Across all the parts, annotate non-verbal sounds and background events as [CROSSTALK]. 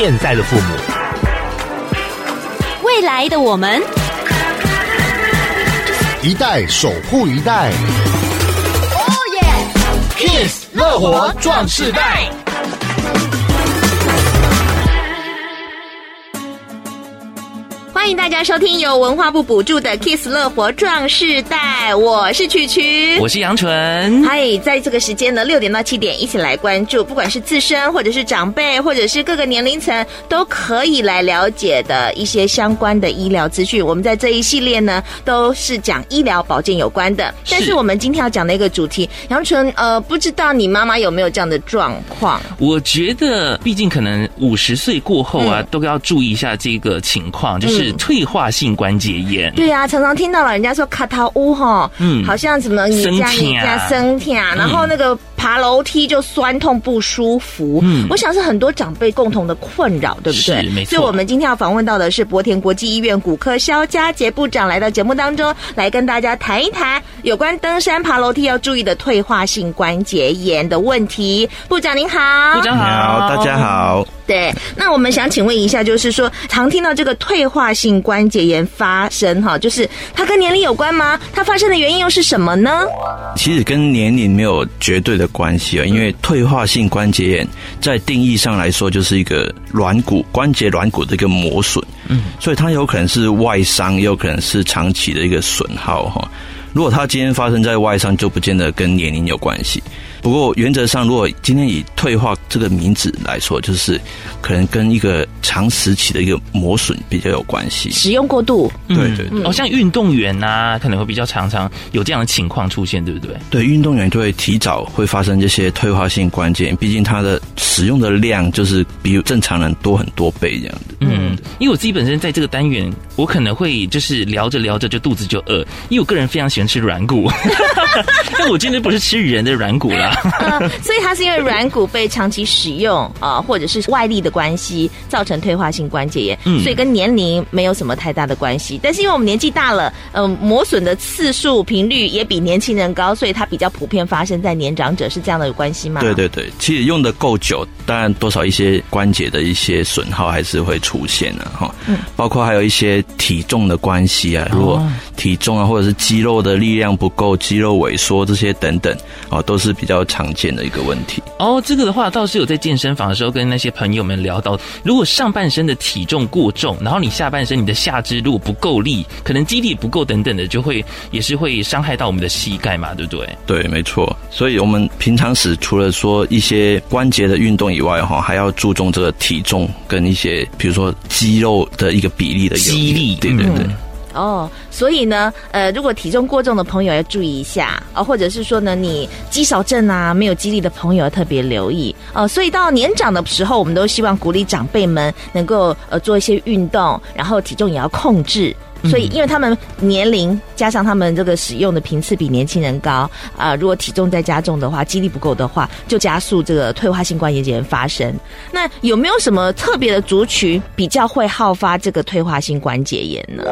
现在的父母，未来的我们，一代守护一代。哦耶！Kiss 乐活壮世代。欢迎大家收听由文化部补助的《Kiss 乐活壮世代》，我是曲曲，我是杨纯。嗨，在这个时间呢，六点到七点，一起来关注，不管是自身或者是长辈，或者是各个年龄层，都可以来了解的一些相关的医疗资讯。我们在这一系列呢，都是讲医疗保健有关的。但是我们今天要讲的一个主题，杨纯，呃，不知道你妈妈有没有这样的状况？我觉得，毕竟可能五十岁过后啊，嗯、都要注意一下这个情况，就是。退化性关节炎，对呀、啊，常常听到老人家说卡塔乌哈，嗯，好像什么你家你家生疼，然后那个爬楼梯就酸痛不舒服，嗯，我想是很多长辈共同的困扰，对不对？没错。所以我们今天要访问到的是博田国际医院骨科肖佳杰部长来到节目当中，来跟大家谈一谈有关登山爬楼梯要注意的退化性关节炎的问题。部长您好，部长好，大家好。对，那我们想请问一下，就是说常听到这个退化性关节炎发生，哈，就是它跟年龄有关吗？它发生的原因又是什么呢？其实跟年龄没有绝对的关系啊，因为退化性关节炎在定义上来说，就是一个软骨关节软骨的一个磨损，嗯，所以它有可能是外伤，也有可能是长期的一个损耗，哈。如果它今天发生在外伤，就不见得跟年龄有关系。不过原则上，如果今天以退化这个名字来说，就是可能跟一个长时期的一个磨损比较有关系。使用过度，对对对。哦，像运动员呐、啊，可能会比较常常有这样的情况出现，对不对？对，运动员就会提早会发生这些退化性关节炎，毕竟他的使用的量就是比正常人多很多倍这样的。嗯，因为我自己本身在这个单元，我可能会就是聊着聊着就肚子就饿，因为我个人非常喜欢吃软骨，[LAUGHS] [LAUGHS] 但我今天不是吃人的软骨啦。呃，[LAUGHS] 所以它是因为软骨被长期使用啊、呃，或者是外力的关系，造成退化性关节炎。嗯，所以跟年龄没有什么太大的关系。但是因为我们年纪大了，嗯、呃，磨损的次数频率也比年轻人高，所以它比较普遍发生在年长者，是这样的有关系吗？对对对，其实用的够久，当然多少一些关节的一些损耗还是会出现的哈。嗯，包括还有一些体重的关系啊，如果体重啊，或者是肌肉的力量不够，肌肉萎缩这些等等，啊，都是比较常见的一个问题。哦，这个的话倒是有在健身房的时候跟那些朋友们聊到，如果上半身的体重过重，然后你下半身你的下肢如果不够力，可能肌力不够等等的，就会也是会伤害到我们的膝盖嘛，对不对？对，没错。所以我们平常时除了说一些关节的运动以外，哈，还要注重这个体重跟一些比如说肌肉的一个比例的肌力，对对对。哦，所以呢，呃，如果体重过重的朋友要注意一下啊，或者是说呢，你肌少症啊，没有肌力的朋友要特别留意哦。所以到年长的时候，我们都希望鼓励长辈们能够呃做一些运动，然后体重也要控制。所以，因为他们年龄加上他们这个使用的频次比年轻人高啊，呃，如果体重再加重的话，肌力不够的话，就加速这个退化性关节炎发生。那有没有什么特别的族群比较会好发这个退化性关节炎呢？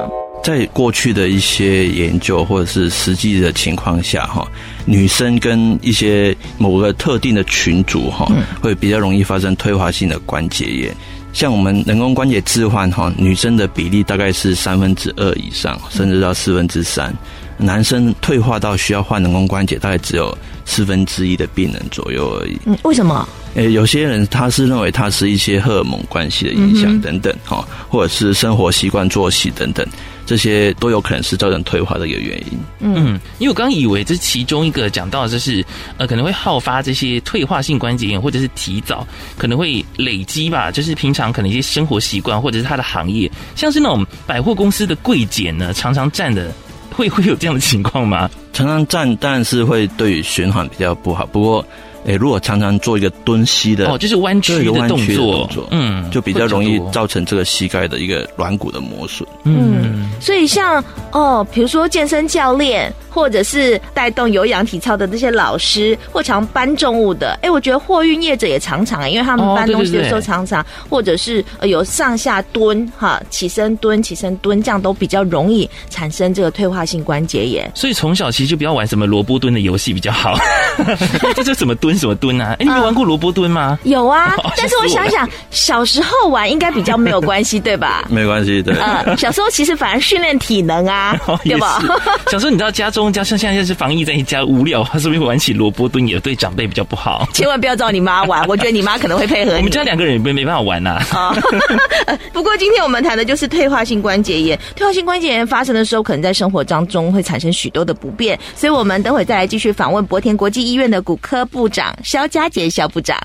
在过去的一些研究或者是实际的情况下，哈，女生跟一些某个特定的群组，哈，会比较容易发生退化性的关节炎。像我们人工关节置换，哈，女生的比例大概是三分之二以上，甚至到四分之三。男生退化到需要换人工关节，大概只有四分之一的病人左右而已。嗯，为什么？诶、欸，有些人他是认为他是一些荷尔蒙关系的影响等等，哈，或者是生活习惯、作息等等，这些都有可能是造成退化的一个原因。嗯，因为我刚以为这是其中一个讲到的就是呃，可能会好发这些退化性关节炎，或者是提早可能会累积吧，就是平常可能一些生活习惯，或者是他的行业，像是那种百货公司的柜姐呢，常常站的。会会有这样的情况吗？常常站，但是会对循环比较不好。不过，诶，如果常常做一个蹲膝的，哦，就是弯曲的动作，动作嗯，就比较容易造成这个膝盖的一个软骨的磨损。嗯，所以像哦，比如说健身教练。或者是带动有氧体操的这些老师，或常搬重物的，哎，我觉得货运业者也常常，因为他们搬东西的时候常常，或者是有上下蹲哈，起身蹲、起身蹲，这样都比较容易产生这个退化性关节炎。所以从小其实就不要玩什么萝卜蹲的游戏比较好，[LAUGHS] 这就怎么蹲什么蹲啊？哎，你没玩过萝卜蹲吗？有啊，[LAUGHS] 但是我想想，小时候玩应该比较没有关系，对吧？[LAUGHS] 没关系，对。嗯，小时候其实反而训练体能啊，对吧？小时候你知道家中家像现在是防疫在家无聊，他 [LAUGHS] 是不是会玩起萝卜蹲，也对长辈比较不好？千万不要找你妈玩，我觉得你妈可能会配合你。我们家两个人也没没办法玩呐。啊，[LAUGHS] 不过今天我们谈的就是退化性关节炎。退化性关节炎发生的时候，可能在生活当中会产生许多的不便，所以我们等会再来继续访问博田国际医院的骨科部长肖佳杰肖部长。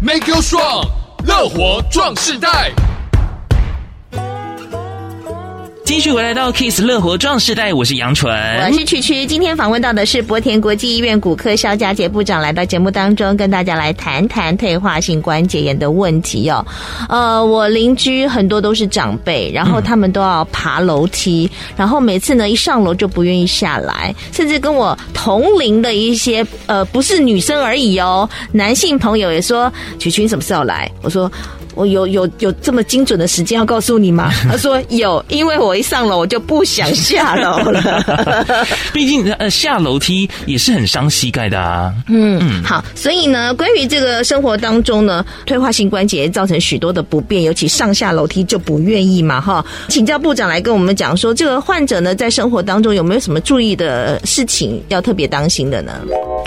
Make you strong，乐活壮世代。继续回来到 Kiss 乐活壮世代，我是杨纯，我是曲曲。今天访问到的是博田国际医院骨科萧佳杰部长，来到节目当中，跟大家来谈谈退化性关节炎的问题哦。呃，我邻居很多都是长辈，然后他们都要爬楼梯，然后每次呢一上楼就不愿意下来，甚至跟我同龄的一些呃不是女生而已哦，男性朋友也说：“曲曲，你什么时候来？”我说。我有有有这么精准的时间要告诉你吗？[LAUGHS] 他说有，因为我一上楼我就不想下楼了。[LAUGHS] 毕竟呃下楼梯也是很伤膝盖的啊。嗯嗯，好，所以呢，关于这个生活当中呢，退化性关节造成许多的不便，尤其上下楼梯就不愿意嘛哈。请教部长来跟我们讲说，这个患者呢在生活当中有没有什么注意的事情要特别当心的呢？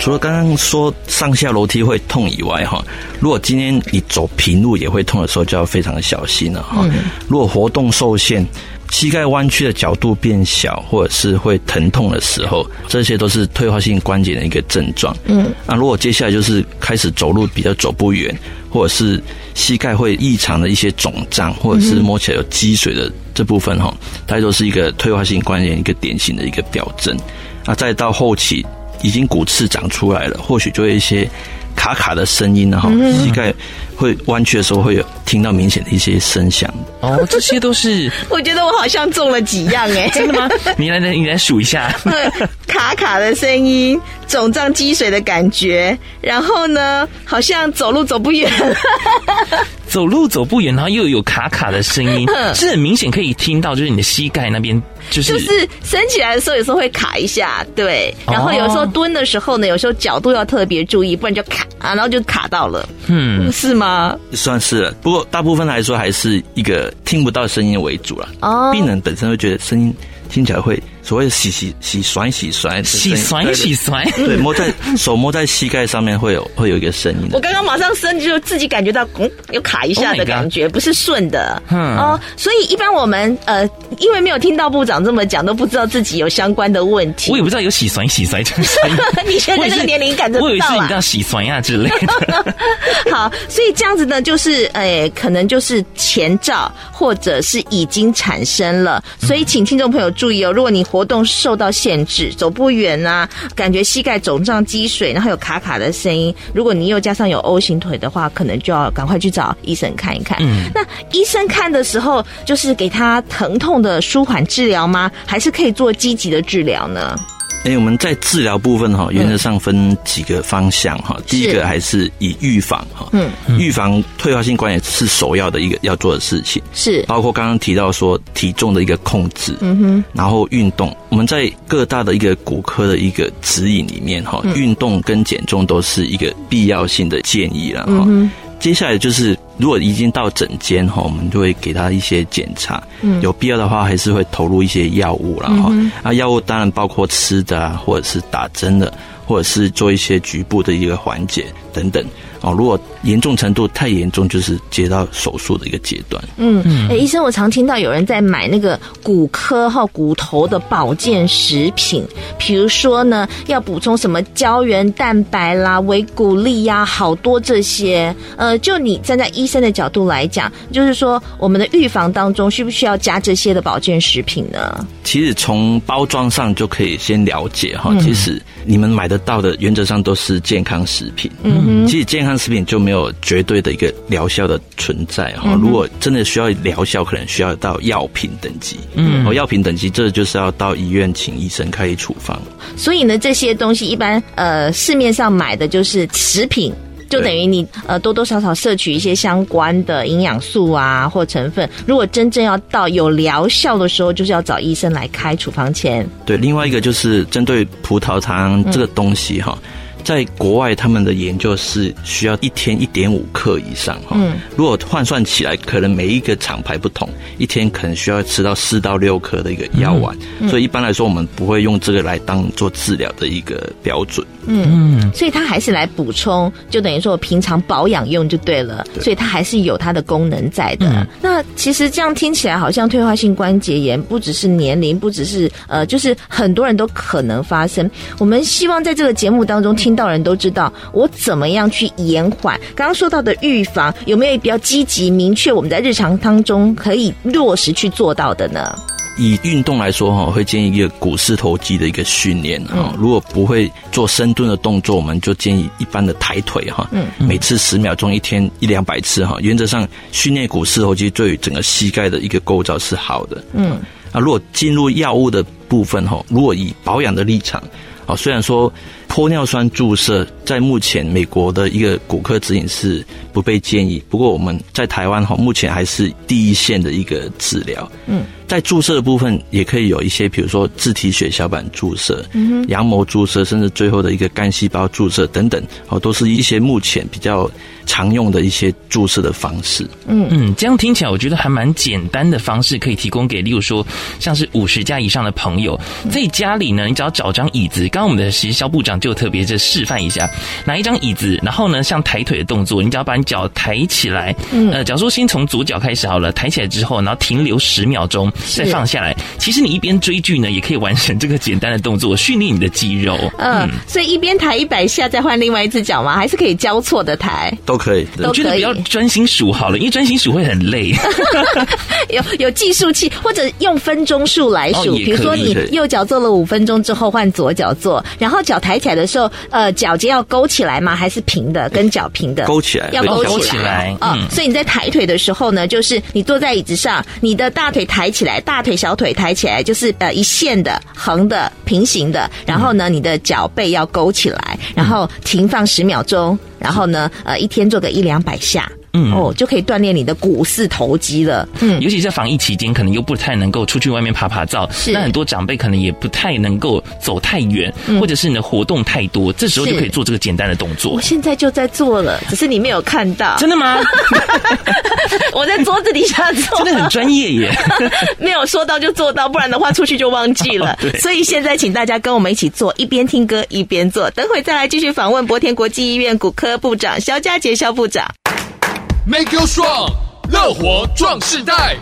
除了刚刚说上下楼梯会痛以外哈，如果今天你走平路也会痛。的时候就要非常的小心了哈。如果活动受限，膝盖弯曲的角度变小，或者是会疼痛的时候，这些都是退化性关节的一个症状。嗯，那如果接下来就是开始走路比较走不远，或者是膝盖会异常的一些肿胀，或者是摸起来有积水的这部分哈，大概都是一个退化性关节一个典型的一个表征。那再到后期已经骨刺长出来了，或许就会一些。卡卡的声音，然后膝盖会弯曲的时候，会有听到明显的一些声响。哦，这些都是。[LAUGHS] 我觉得我好像中了几样哎，[LAUGHS] [LAUGHS] 真的吗？你来来，你来数一下。卡卡的声音，肿胀积水的感觉，然后呢，好像走路走不远。走路走不远，然后又有卡卡的声音，[LAUGHS] 是很明显可以听到，就是你的膝盖那边。就是就是升起来的时候，有时候会卡一下，对。然后有时候蹲的时候呢，有时候角度要特别注意，不然就卡啊，然后就卡到了。嗯，是吗？算是了，不过大部分来说还是一个听不到声音为主了。哦，病人本身会觉得声音听起来会。所谓洗洗洗甩洗甩洗甩洗甩，对，摸在 [LAUGHS] 手摸在膝盖上面会有会有一个声音。我刚刚马上伸，就自己感觉到嗯，有卡一下的感觉，不是顺的。嗯哦，所以一般我们呃，因为没有听到部长这么讲，都不知道自己有相关的问题。我也不知道有洗甩洗甩这个声音。[LAUGHS] 你现在这个年龄感觉到，我以为是你这洗甩呀之类的。[LAUGHS] 好，所以这样子呢，就是呃，可能就是前兆，或者是已经产生了。所以请听众朋友注意哦，如果你活活动受到限制，走不远啊，感觉膝盖肿胀积水，然后有卡卡的声音。如果你又加上有 O 型腿的话，可能就要赶快去找医生看一看。嗯，那医生看的时候，就是给他疼痛的舒缓治疗吗？还是可以做积极的治疗呢？哎，我们在治疗部分哈，原则上分几个方向哈。嗯、第一个还是以预防哈，嗯，预防退化性关节是首要的一个要做的事情。是，包括刚刚提到说体重的一个控制，嗯哼，然后运动，我们在各大的一个骨科的一个指引里面哈，运动跟减重都是一个必要性的建议了哈。嗯接下来就是，如果已经到诊间哈，我们就会给他一些检查，嗯，有必要的话还是会投入一些药物了哈。嗯、啊，药物当然包括吃的啊，或者是打针的，或者是做一些局部的一个缓解等等。哦，如果严重程度太严重，就是接到手术的一个阶段。嗯嗯，哎、欸，医生，我常听到有人在买那个骨科哈骨头的保健食品，比如说呢，要补充什么胶原蛋白啦、维骨力呀，好多这些。呃，就你站在医生的角度来讲，就是说我们的预防当中需不需要加这些的保健食品呢？其实从包装上就可以先了解哈，嗯、其实你们买得到的原则上都是健康食品。嗯嗯，其实健康食品就没有绝对的一个疗效的存在哈。如果真的需要疗效，可能需要到药品等级。嗯，哦，药品等级这就是要到医院请医生开处方。所以呢，这些东西一般呃市面上买的就是食品。就等于你呃多多少少摄取一些相关的营养素啊或成分，如果真正要到有疗效的时候，就是要找医生来开处方签。对，另外一个就是针对葡萄糖这个东西哈。嗯在国外，他们的研究是需要一天一点五克以上哈。嗯，如果换算起来，可能每一个厂牌不同，一天可能需要吃到四到六颗的一个药丸。嗯，所以一般来说，我们不会用这个来当做治疗的一个标准。嗯嗯，所以它还是来补充，就等于说我平常保养用就对了。对，所以它还是有它的功能在的。嗯，那其实这样听起来，好像退化性关节炎不只是年龄，不只是呃，就是很多人都可能发生。我们希望在这个节目当中听。听到人都知道我怎么样去延缓。刚刚说到的预防，有没有比较积极、明确？我们在日常当中可以落实去做到的呢？以运动来说，哈，会建议一个股四头肌的一个训练。哈，如果不会做深蹲的动作，我们就建议一般的抬腿。哈，嗯，每次十秒钟，一天一两百次。哈，原则上训练股四头肌对于整个膝盖的一个构造是好的。嗯，啊，如果进入药物的部分，哈，如果以保养的立场，啊，虽然说。玻尿酸注射在目前美国的一个骨科指引是不被建议，不过我们在台湾哈，目前还是第一线的一个治疗。嗯。在注射的部分，也可以有一些，比如说自体血小板注射、羊膜注射，甚至最后的一个干细胞注射等等，哦，都是一些目前比较常用的一些注射的方式。嗯嗯，这样听起来，我觉得还蛮简单的方式，可以提供给，例如说，像是五十加以上的朋友，在家里呢，你只要找张椅子。刚刚我们的实习肖部长就特别的示范一下，拿一张椅子，然后呢，像抬腿的动作，你只要把你脚抬起来，呃，假如说先从左脚开始好了，抬起来之后，然后停留十秒钟。再放下来，其实你一边追剧呢，也可以完成这个简单的动作，[LAUGHS] 训练你的肌肉。嗯，嗯，所以一边抬一百下，再换另外一只脚吗？还是可以交错的抬？都可以。我觉得比较专心数好了，因为专心数会很累。[LAUGHS] 有有计数器，或者用分钟数来数。比如说你右脚做了五分钟之后，换左脚做，然后脚抬起来的时候，呃，脚尖要勾起来吗？还是平的？跟脚平的？勾起来，要勾起来。嗯，所以你在抬腿的时候呢，就是你坐在椅子上，你的大腿抬起来。大腿、小腿抬起来，就是呃一线的、横的、平行的。然后呢，你的脚背要勾起来，然后停放十秒钟。然后呢，呃，一天做个一两百下。嗯哦，就可以锻炼你的股四头肌了。嗯，尤其在防疫期间，可能又不太能够出去外面爬爬照。是，那很多长辈可能也不太能够走太远，嗯、或者是你的活动太多，这时候就可以做这个简单的动作。我现在就在做了，只是你没有看到。真的吗？[LAUGHS] 我在桌子底下做，真的很专业耶。[LAUGHS] 没有说到就做到，不然的话出去就忘记了。[LAUGHS] 对，所以现在请大家跟我们一起做，一边听歌一边做。等会再来继续访问博田国际医院骨科部长肖佳杰肖部长。Make you strong，乐活壮世代。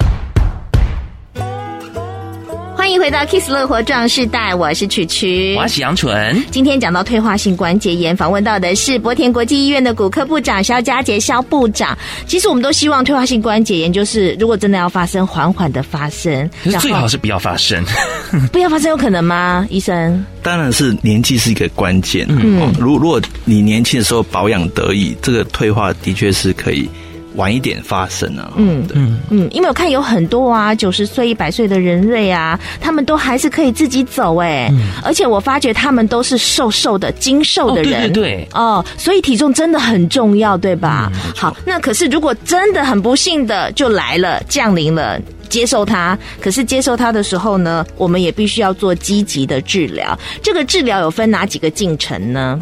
欢迎回到 Kiss 乐活壮世代，我是曲曲，我是杨纯。今天讲到退化性关节炎，访问到的是博田国际医院的骨科部长肖佳杰肖部长。其实我们都希望退化性关节炎就是，如果真的要发生，缓缓的发生，最好是不要发生。[LAUGHS] 不要发生有可能吗？医生？当然是年纪是一个关键。嗯，如果如果你年轻的时候保养得宜，这个退化的确是可以。晚一点发生啊，嗯嗯嗯，因为我看有很多啊，九十岁、一百岁的人类啊，他们都还是可以自己走哎、欸，嗯、而且我发觉他们都是瘦瘦的、精瘦的人，哦、对对对，哦，所以体重真的很重要，对吧？嗯、好，那可是如果真的很不幸的就来了，降临了。接受它，可是接受它的时候呢，我们也必须要做积极的治疗。这个治疗有分哪几个进程呢？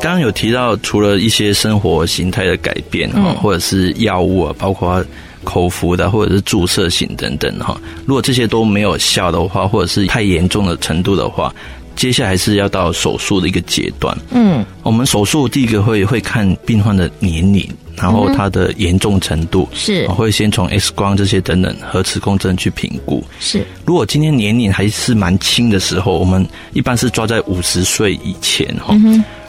刚刚有提到，除了一些生活形态的改变哈，嗯、或者是药物啊，包括口服的或者是注射型等等哈。如果这些都没有效的话，或者是太严重的程度的话，接下来是要到手术的一个阶段。嗯，我们手术第一个会会看病患的年龄。然后它的严重程度是，会先从 X 光这些等等核磁共振去评估。是，如果今天年龄还是蛮轻的时候，我们一般是抓在五十岁以前哈。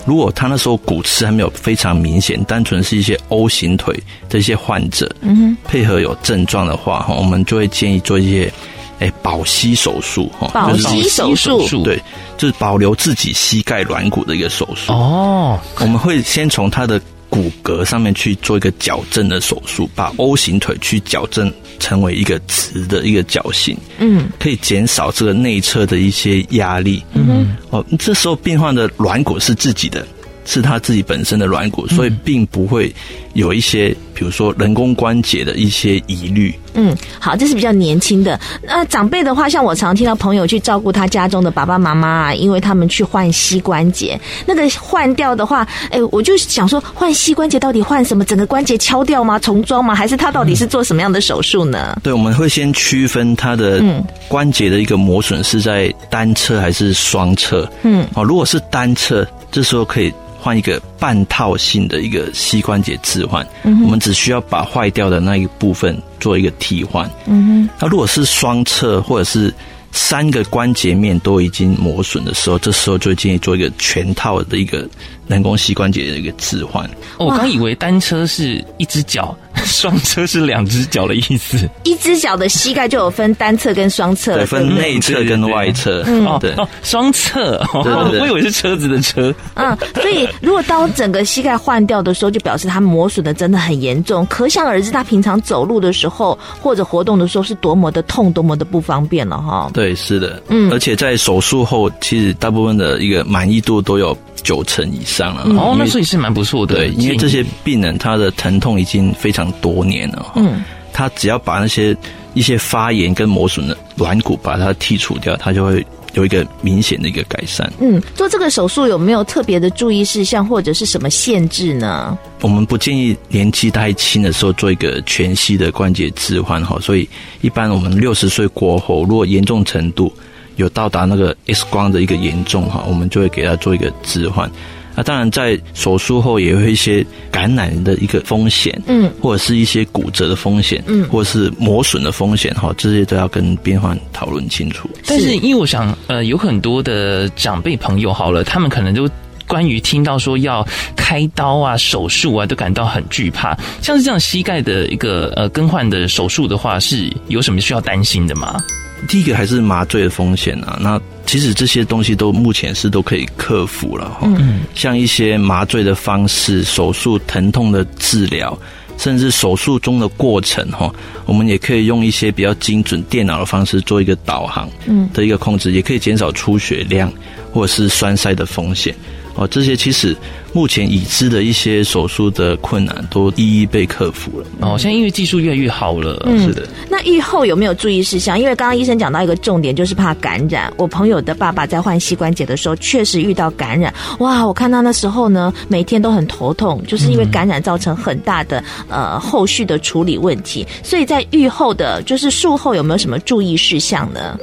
如果他那时候骨刺还没有非常明显，单纯是一些 O 型腿的一些患者，嗯哼，配合有症状的话哈，我们就会建议做一些哎保膝手术哈，保膝手术对，就是保留自己膝盖软骨的一个手术哦。我们会先从他的骨骼上面去做一个矫正的手术，把 O 型腿去矫正成为一个直的一个脚型，嗯，可以减少这个内侧的一些压力，嗯，哦，这时候病患的软骨是自己的。是他自己本身的软骨，所以并不会有一些，比如说人工关节的一些疑虑。嗯，好，这是比较年轻的。那长辈的话，像我常听到朋友去照顾他家中的爸爸妈妈啊，因为他们去换膝关节，那个换掉的话，哎，我就想说，换膝关节到底换什么？整个关节敲掉吗？重装吗？还是他到底是做什么样的手术呢？嗯、对，我们会先区分他的关节的一个磨损是在单侧还是双侧。嗯，哦，如果是单侧，这时候可以。换一个半套性的一个膝关节置换，嗯、我们只需要把坏掉的那一部分做一个替换。嗯哼，那如果是双侧或者是三个关节面都已经磨损的时候，这时候就建议做一个全套的一个人工膝关节的一个置换。哦，我刚以为单车是一只脚。双侧是两只脚的意思，一只脚的膝盖就有分单侧跟双侧，对，分内侧跟外侧。嗯，对哦，双侧，我以为是车子的车。嗯，所以如果当整个膝盖换掉的时候，就表示它磨损的真的很严重，可想而知，他平常走路的时候或者活动的时候是多么的痛，多么的不方便了哈。对，是的，嗯，而且在手术后，其实大部分的一个满意度都有九成以上了。哦，那所以是蛮不错的。对，因为这些病人他的疼痛已经非常。多年了，嗯，他只要把那些一些发炎跟磨损的软骨把它剔除掉，它就会有一个明显的一个改善。嗯，做这个手术有没有特别的注意事项或者是什么限制呢？我们不建议年纪太轻的时候做一个全息的关节置换哈，所以一般我们六十岁过后，如果严重程度有到达那个 X 光的一个严重哈，我们就会给他做一个置换。那当然，在手术后也会有一些感染的一个风险，嗯，或者是一些骨折的风险，嗯，或者是磨损的风险，哈，这些都要跟病患讨论清楚。但是，因为我想，呃，有很多的长辈朋友，好了，他们可能就关于听到说要开刀啊、手术啊，都感到很惧怕。像是这样膝盖的一个呃更换的手术的话，是有什么需要担心的吗？第一个还是麻醉的风险啊，那。其实这些东西都目前是都可以克服了哈，嗯，像一些麻醉的方式、手术疼痛的治疗，甚至手术中的过程哈，我们也可以用一些比较精准电脑的方式做一个导航，嗯，的一个控制，也可以减少出血量或者是栓塞的风险。哦，这些其实目前已知的一些手术的困难都一一被克服了。哦，现在因为技术越来越好了，嗯，是的。那愈后有没有注意事项？因为刚刚医生讲到一个重点，就是怕感染。我朋友的爸爸在换膝关节的时候，确实遇到感染。哇，我看他那时候呢，每天都很头痛，就是因为感染造成很大的呃后续的处理问题。所以在愈后的，就是术后有没有什么注意事项呢？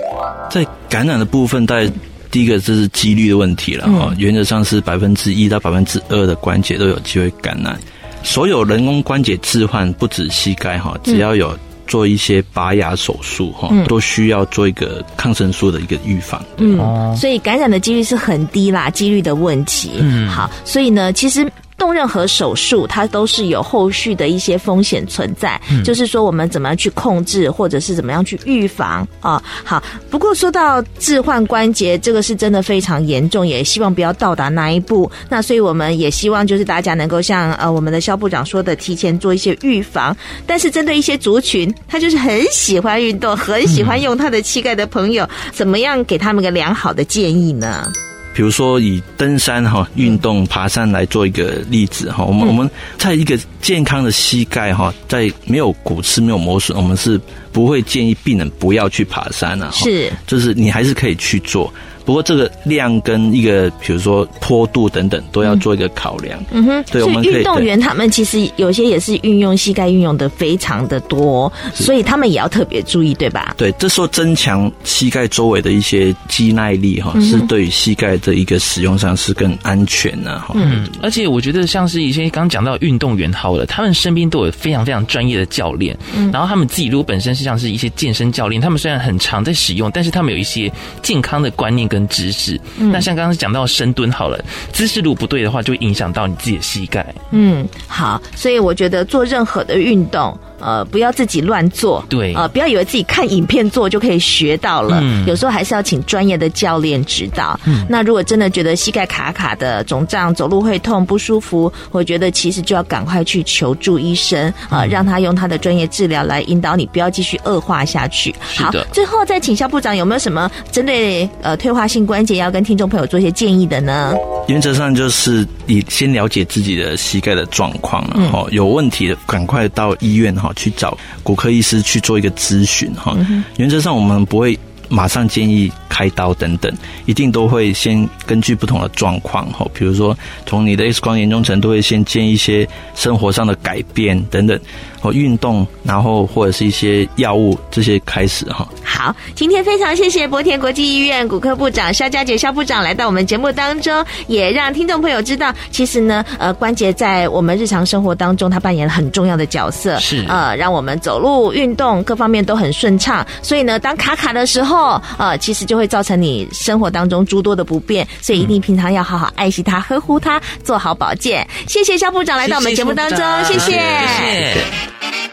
在感染的部分，在第一个就是几率的问题了哈，原则上是百分之一到百分之二的关节都有机会感染。所有人工关节置换不止膝盖哈，只要有做一些拔牙手术哈，都需要做一个抗生素的一个预防。嗯，所以感染的几率是很低啦，几率的问题。嗯，好，所以呢，其实。动任何手术，它都是有后续的一些风险存在。嗯，就是说我们怎么样去控制，或者是怎么样去预防啊，哦？好，不过说到置换关节，这个是真的非常严重，也希望不要到达那一步。那所以我们也希望就是大家能够像呃我们的肖部长说的，提前做一些预防。但是针对一些族群，他就是很喜欢运动，很喜欢用他的膝盖的朋友，怎么样给他们个良好的建议呢？比如说以登山哈运动爬山来做一个例子哈，我们我们在一个健康的膝盖哈，在没有骨刺没有磨损，我们是不会建议病人不要去爬山啊，是，就是你还是可以去做。不过这个量跟一个，比如说坡度等等，都要做一个考量。嗯哼，对，我们。运动员他们其实有些也是运用膝盖运用的非常的多，所以他们也要特别注意，对吧？对，这时候增强膝盖周围的一些肌耐力哈，是对于膝盖的一个使用上是更安全的哈。嗯，而且我觉得像是一些刚刚讲到运动员好了，他们身边都有非常非常专业的教练，嗯，然后他们自己如果本身是像是一些健身教练，他们虽然很常在使用，但是他们有一些健康的观念。跟知识，那像刚刚讲到深蹲好了，姿势如果不对的话，就会影响到你自己的膝盖。嗯，好，所以我觉得做任何的运动。呃，不要自己乱做，对，呃，不要以为自己看影片做就可以学到了，嗯、有时候还是要请专业的教练指导。嗯，那如果真的觉得膝盖卡卡的肿胀，走路会痛不舒服，我觉得其实就要赶快去求助医生啊、呃，让他用他的专业治疗来引导你，不要继续恶化下去。好，最后再请萧部长有没有什么针对呃退化性关节要跟听众朋友做一些建议的呢？原则上就是你先了解自己的膝盖的状况，然后有问题的赶快到医院哈去找骨科医师去做一个咨询哈。原则上我们不会马上建议开刀等等，一定都会先根据不同的状况哈，比如说从你的 X 光严重程度会先建议一些生活上的改变等等。哦运动，然后或者是一些药物这些开始哈。好，今天非常谢谢博田国际医院骨科部长肖佳杰肖部长来到我们节目当中，也让听众朋友知道，其实呢，呃，关节在我们日常生活当中，它扮演了很重要的角色，是呃，让我们走路、运动各方面都很顺畅。所以呢，当卡卡的时候，呃，其实就会造成你生活当中诸多的不便，所以一定平常要好好爱惜它、呵护它，做好保健。谢谢肖部长来到我们节目当中，谢谢。谢谢谢谢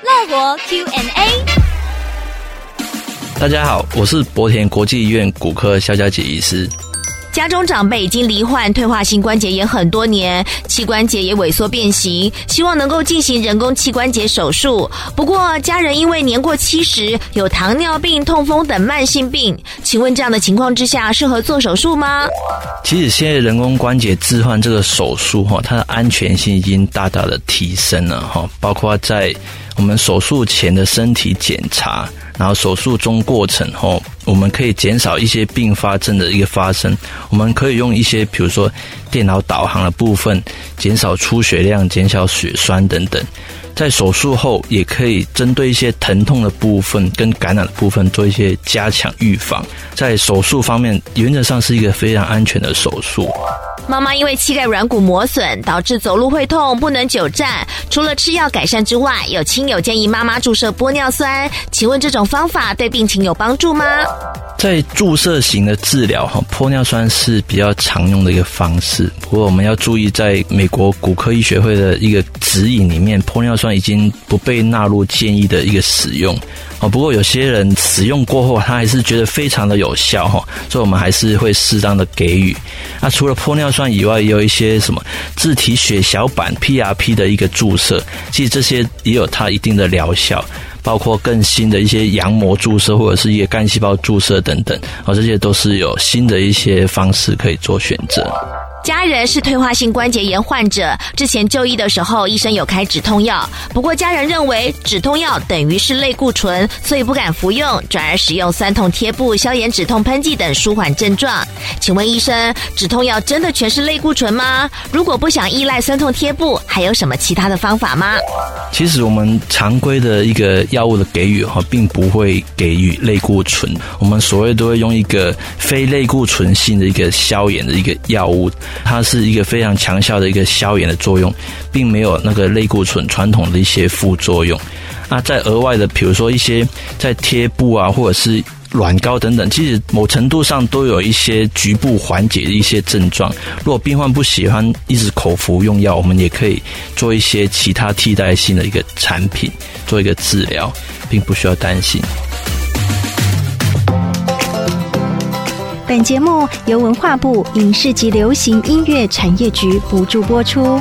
乐活 Q&A，大家好，我是博田国际医院骨科肖佳杰医师。家中长辈已经罹患退化性关节炎很多年，膝关节也萎缩变形，希望能够进行人工膝关节手术。不过，家人因为年过七十，有糖尿病、痛风等慢性病，请问这样的情况之下，适合做手术吗？其实现在人工关节置换这个手术哈，它的安全性已经大大的提升了哈，包括在我们手术前的身体检查。然后手术中过程后，我们可以减少一些并发症的一个发生。我们可以用一些，比如说电脑导航的部分，减少出血量，减少血栓等等。在手术后，也可以针对一些疼痛的部分跟感染的部分做一些加强预防。在手术方面，原则上是一个非常安全的手术。妈妈因为膝盖软骨磨损，导致走路会痛，不能久站。除了吃药改善之外，有亲友建议妈妈注射玻尿酸。请问这种方法对病情有帮助吗？在注射型的治疗，哈，玻尿酸是比较常用的一个方式。不过我们要注意，在美国骨科医学会的一个指引里面，玻尿酸已经不被纳入建议的一个使用。哦，不过有些人使用过后，他还是觉得非常的有效哈，所以我们还是会适当的给予。那除了玻尿酸以外，也有一些什么自体血小板 PRP 的一个注射，其实这些也有它一定的疗效，包括更新的一些羊膜注射或者是一些干细胞注射等等，哦，这些都是有新的一些方式可以做选择。家人是退化性关节炎患者，之前就医的时候，医生有开止痛药。不过家人认为止痛药等于是类固醇，所以不敢服用，转而使用酸痛贴布、消炎止痛喷剂等舒缓症状。请问医生，止痛药真的全是类固醇吗？如果不想依赖酸痛贴布，还有什么其他的方法吗？其实我们常规的一个药物的给予哈，并不会给予类固醇。我们所谓都会用一个非类固醇性的一个消炎的一个药物。它是一个非常强效的一个消炎的作用，并没有那个类固醇传统的一些副作用。那在额外的，比如说一些在贴布啊，或者是软膏等等，其实某程度上都有一些局部缓解的一些症状。如果病患不喜欢一直口服用药，我们也可以做一些其他替代性的一个产品，做一个治疗，并不需要担心。本节目由文化部影视及流行音乐产业局补助播出。